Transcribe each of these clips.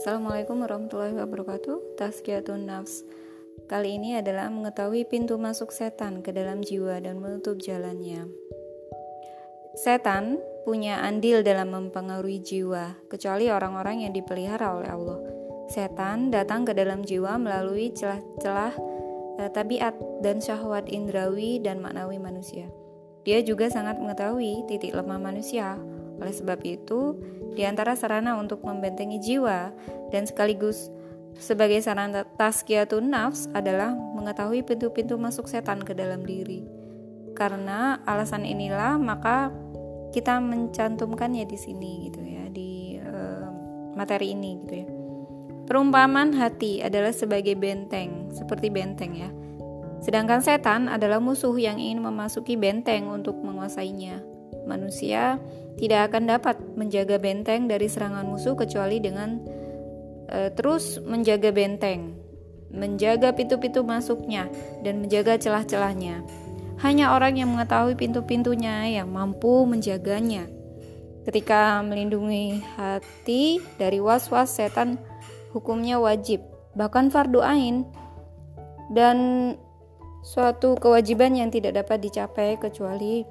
Assalamualaikum warahmatullahi wabarakatuh. Tazkiyatun nafs. Kali ini adalah mengetahui pintu masuk setan ke dalam jiwa dan menutup jalannya. Setan punya andil dalam mempengaruhi jiwa, kecuali orang-orang yang dipelihara oleh Allah. Setan datang ke dalam jiwa melalui celah-celah eh, tabiat dan syahwat indrawi dan maknawi manusia. Dia juga sangat mengetahui titik lemah manusia, oleh sebab itu, di antara sarana untuk membentengi jiwa dan sekaligus sebagai sarana tazkiyatun nafs adalah mengetahui pintu-pintu masuk setan ke dalam diri. Karena alasan inilah maka kita mencantumkannya di sini gitu ya, di uh, materi ini gitu ya. Perumpamaan hati adalah sebagai benteng, seperti benteng ya. Sedangkan setan adalah musuh yang ingin memasuki benteng untuk menguasainya. Manusia tidak akan dapat menjaga benteng dari serangan musuh kecuali dengan uh, terus menjaga benteng, menjaga pintu-pintu masuknya, dan menjaga celah-celahnya. Hanya orang yang mengetahui pintu-pintunya yang mampu menjaganya. Ketika melindungi hati dari was-was setan, hukumnya wajib, bahkan fardu ain, dan suatu kewajiban yang tidak dapat dicapai kecuali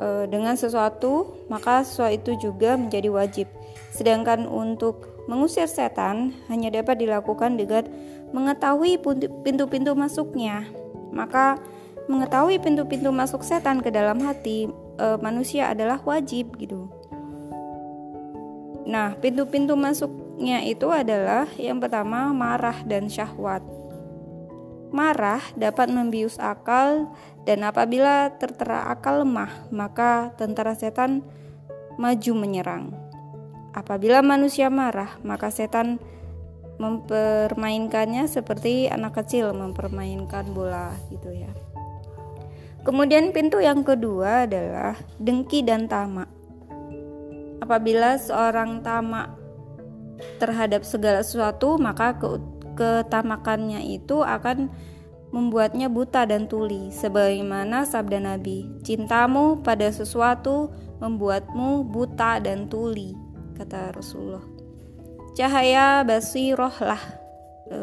e, dengan sesuatu, maka sesuatu itu juga menjadi wajib. Sedangkan untuk mengusir setan hanya dapat dilakukan dengan mengetahui pintu-pintu masuknya. Maka mengetahui pintu-pintu masuk setan ke dalam hati e, manusia adalah wajib gitu. Nah, pintu-pintu masuknya itu adalah yang pertama marah dan syahwat. Marah dapat membius akal dan apabila tertera akal lemah, maka tentara setan maju menyerang. Apabila manusia marah, maka setan mempermainkannya seperti anak kecil mempermainkan bola gitu ya. Kemudian pintu yang kedua adalah dengki dan tamak. Apabila seorang tamak terhadap segala sesuatu, maka ketamakannya itu akan membuatnya buta dan tuli sebagaimana sabda Nabi cintamu pada sesuatu membuatmu buta dan tuli kata Rasulullah. Cahaya basiroh lah e,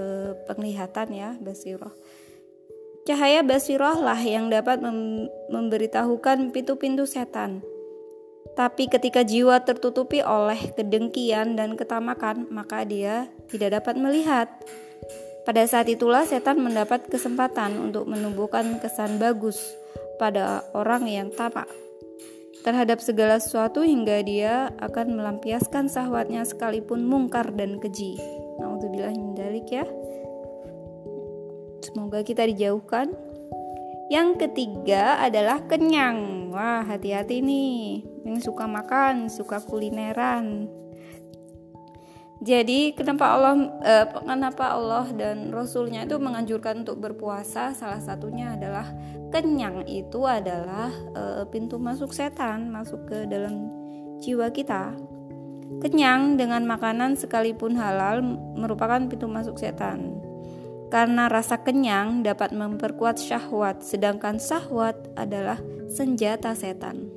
penglihatan ya basiroh cahaya basiroh lah yang dapat mem memberitahukan pintu-pintu setan. Tapi ketika jiwa tertutupi oleh kedengkian dan ketamakan maka dia tidak dapat melihat pada saat itulah setan mendapat kesempatan untuk menumbuhkan kesan bagus pada orang yang tamak terhadap segala sesuatu hingga dia akan melampiaskan sahwatnya sekalipun mungkar dan keji. Nauzubillah dalik ya. Semoga kita dijauhkan. Yang ketiga adalah kenyang. Wah, hati-hati nih. Yang suka makan, suka kulineran. Jadi kenapa Allah eh, kenapa Allah dan Rasulnya itu menganjurkan untuk berpuasa? Salah satunya adalah kenyang itu adalah eh, pintu masuk setan masuk ke dalam jiwa kita. Kenyang dengan makanan sekalipun halal merupakan pintu masuk setan. Karena rasa kenyang dapat memperkuat syahwat, sedangkan syahwat adalah senjata setan.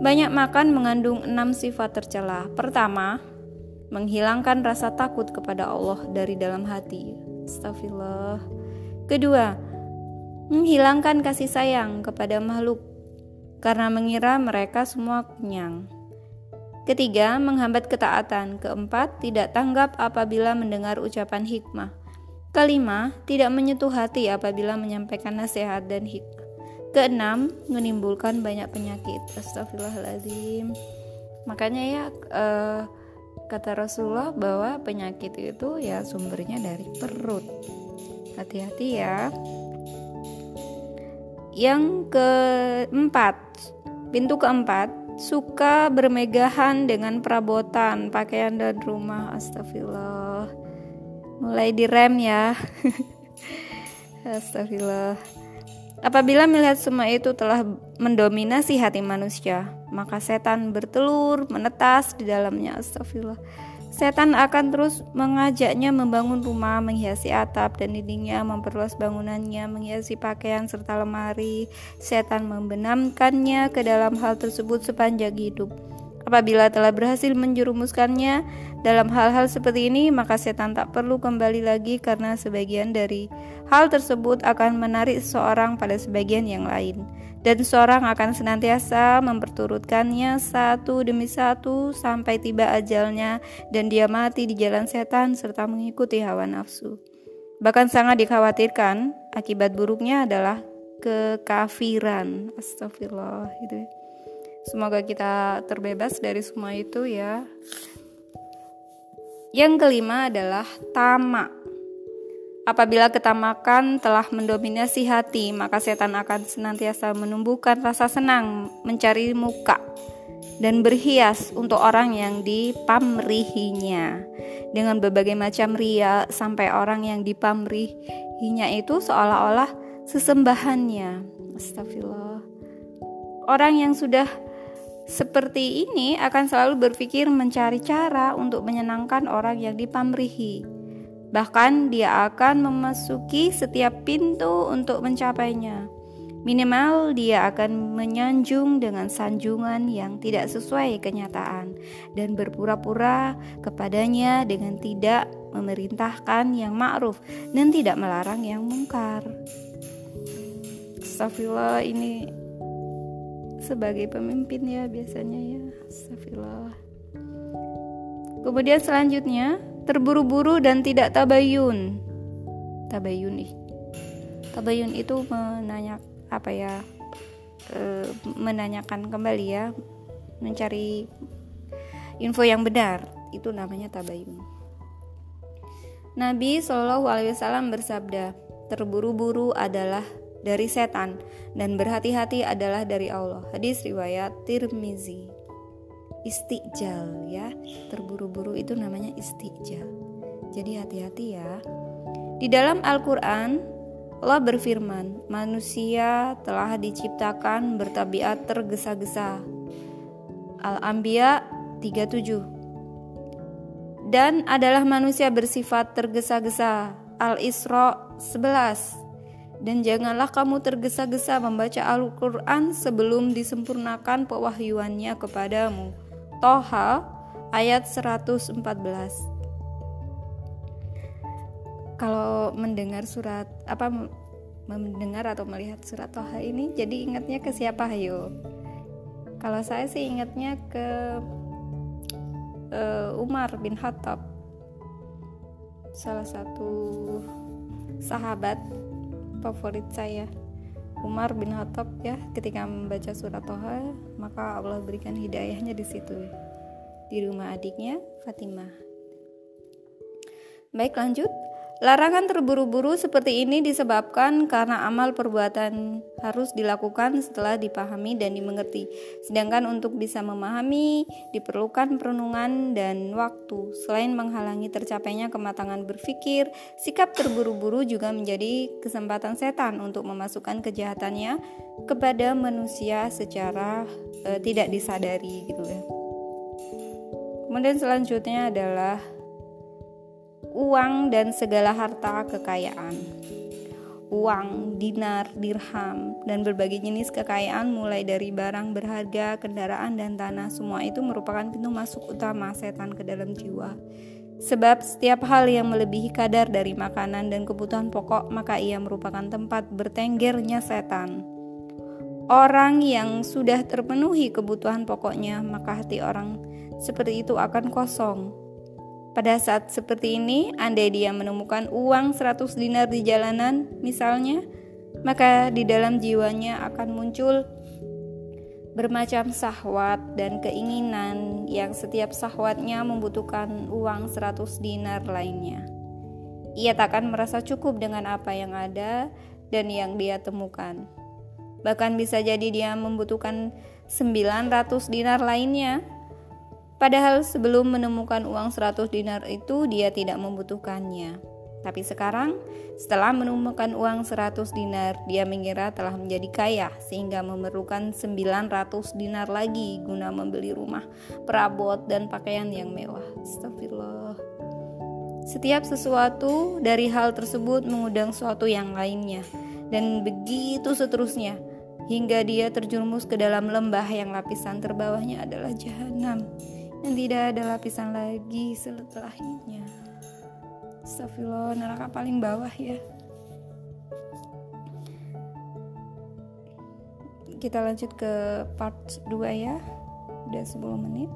Banyak makan mengandung enam sifat tercela. Pertama, menghilangkan rasa takut kepada Allah dari dalam hati. Astagfirullah. Kedua, menghilangkan kasih sayang kepada makhluk karena mengira mereka semua kenyang. Ketiga, menghambat ketaatan. Keempat, tidak tanggap apabila mendengar ucapan hikmah. Kelima, tidak menyentuh hati apabila menyampaikan nasihat dan hikmah. Keenam, menimbulkan banyak penyakit. Astagfirullahaladzim. Makanya ya, uh, kata Rasulullah bahwa penyakit itu ya sumbernya dari perut. Hati-hati ya. Yang keempat, pintu keempat, suka bermegahan dengan perabotan, pakaian dan rumah. Astagfirullah. Mulai direm ya. Astagfirullah. Apabila melihat semua itu telah mendominasi hati manusia, maka setan bertelur, menetas di dalamnya. Astagfirullah. Setan akan terus mengajaknya membangun rumah, menghiasi atap dan dindingnya, memperluas bangunannya, menghiasi pakaian serta lemari. Setan membenamkannya ke dalam hal tersebut sepanjang hidup. Apabila telah berhasil menjerumuskannya dalam hal-hal seperti ini, maka setan tak perlu kembali lagi karena sebagian dari hal tersebut akan menarik seseorang pada sebagian yang lain. Dan seorang akan senantiasa memperturutkannya satu demi satu sampai tiba ajalnya dan dia mati di jalan setan serta mengikuti hawa nafsu. Bahkan sangat dikhawatirkan akibat buruknya adalah kekafiran. Astagfirullah gitu ya. Semoga kita terbebas dari semua itu ya. Yang kelima adalah tamak. Apabila ketamakan telah mendominasi hati, maka setan akan senantiasa menumbuhkan rasa senang mencari muka dan berhias untuk orang yang dipamrihinya dengan berbagai macam ria sampai orang yang dipamrihinya itu seolah-olah sesembahannya. Astagfirullah. Orang yang sudah seperti ini akan selalu berpikir mencari cara untuk menyenangkan orang yang dipamrihi. Bahkan dia akan memasuki setiap pintu untuk mencapainya. Minimal dia akan menyanjung dengan sanjungan yang tidak sesuai kenyataan dan berpura-pura kepadanya dengan tidak memerintahkan yang ma'ruf dan tidak melarang yang mungkar. Astagfirullah ini sebagai pemimpin ya biasanya ya. Astagfirullah kemudian selanjutnya terburu-buru dan tidak tabayun. Tabayun nih tabayun itu menanya apa ya e, menanyakan kembali ya mencari info yang benar. Itu namanya tabayun. Nabi Shallallahu Alaihi Wasallam bersabda terburu-buru adalah dari setan dan berhati-hati adalah dari Allah. Hadis riwayat Tirmizi. Istijal ya, terburu-buru itu namanya istijal. Jadi hati-hati ya. Di dalam Al-Qur'an Allah berfirman, manusia telah diciptakan bertabiat tergesa-gesa. Al-Anbiya 37 dan adalah manusia bersifat tergesa-gesa. Al-Isra 11 dan janganlah kamu tergesa-gesa membaca Al-Quran sebelum disempurnakan pewahyuannya kepadamu. Toha ayat 114 Kalau mendengar surat apa mendengar atau melihat surat Toha ini jadi ingatnya ke siapa ayo? Kalau saya sih ingatnya ke uh, Umar bin Khattab salah satu sahabat favorit saya. Umar bin Khattab ya. Ketika membaca surat Toha maka Allah berikan hidayahnya di situ di rumah adiknya Fatimah. Baik lanjut Larangan terburu-buru seperti ini disebabkan karena amal perbuatan harus dilakukan setelah dipahami dan dimengerti. Sedangkan untuk bisa memahami diperlukan perenungan dan waktu. Selain menghalangi tercapainya kematangan berpikir, sikap terburu-buru juga menjadi kesempatan setan untuk memasukkan kejahatannya kepada manusia secara e, tidak disadari gitu ya. Kemudian selanjutnya adalah uang dan segala harta kekayaan. Uang, dinar, dirham, dan berbagai jenis kekayaan mulai dari barang berharga, kendaraan, dan tanah semua itu merupakan pintu masuk utama setan ke dalam jiwa. Sebab setiap hal yang melebihi kadar dari makanan dan kebutuhan pokok, maka ia merupakan tempat bertenggernya setan. Orang yang sudah terpenuhi kebutuhan pokoknya, maka hati orang seperti itu akan kosong, pada saat seperti ini, andai dia menemukan uang 100 dinar di jalanan misalnya, maka di dalam jiwanya akan muncul bermacam sahwat dan keinginan yang setiap sahwatnya membutuhkan uang 100 dinar lainnya. Ia tak akan merasa cukup dengan apa yang ada dan yang dia temukan. Bahkan bisa jadi dia membutuhkan 900 dinar lainnya Padahal sebelum menemukan uang 100 dinar itu dia tidak membutuhkannya. Tapi sekarang setelah menemukan uang 100 dinar dia mengira telah menjadi kaya sehingga memerlukan 900 dinar lagi guna membeli rumah, perabot dan pakaian yang mewah. Astagfirullah. Setiap sesuatu dari hal tersebut mengundang suatu yang lainnya dan begitu seterusnya hingga dia terjerumus ke dalam lembah yang lapisan terbawahnya adalah jahanam yang tidak ada lapisan lagi setelahnya. Astagfirullah, neraka paling bawah ya. Kita lanjut ke part 2 ya. Udah 10 menit.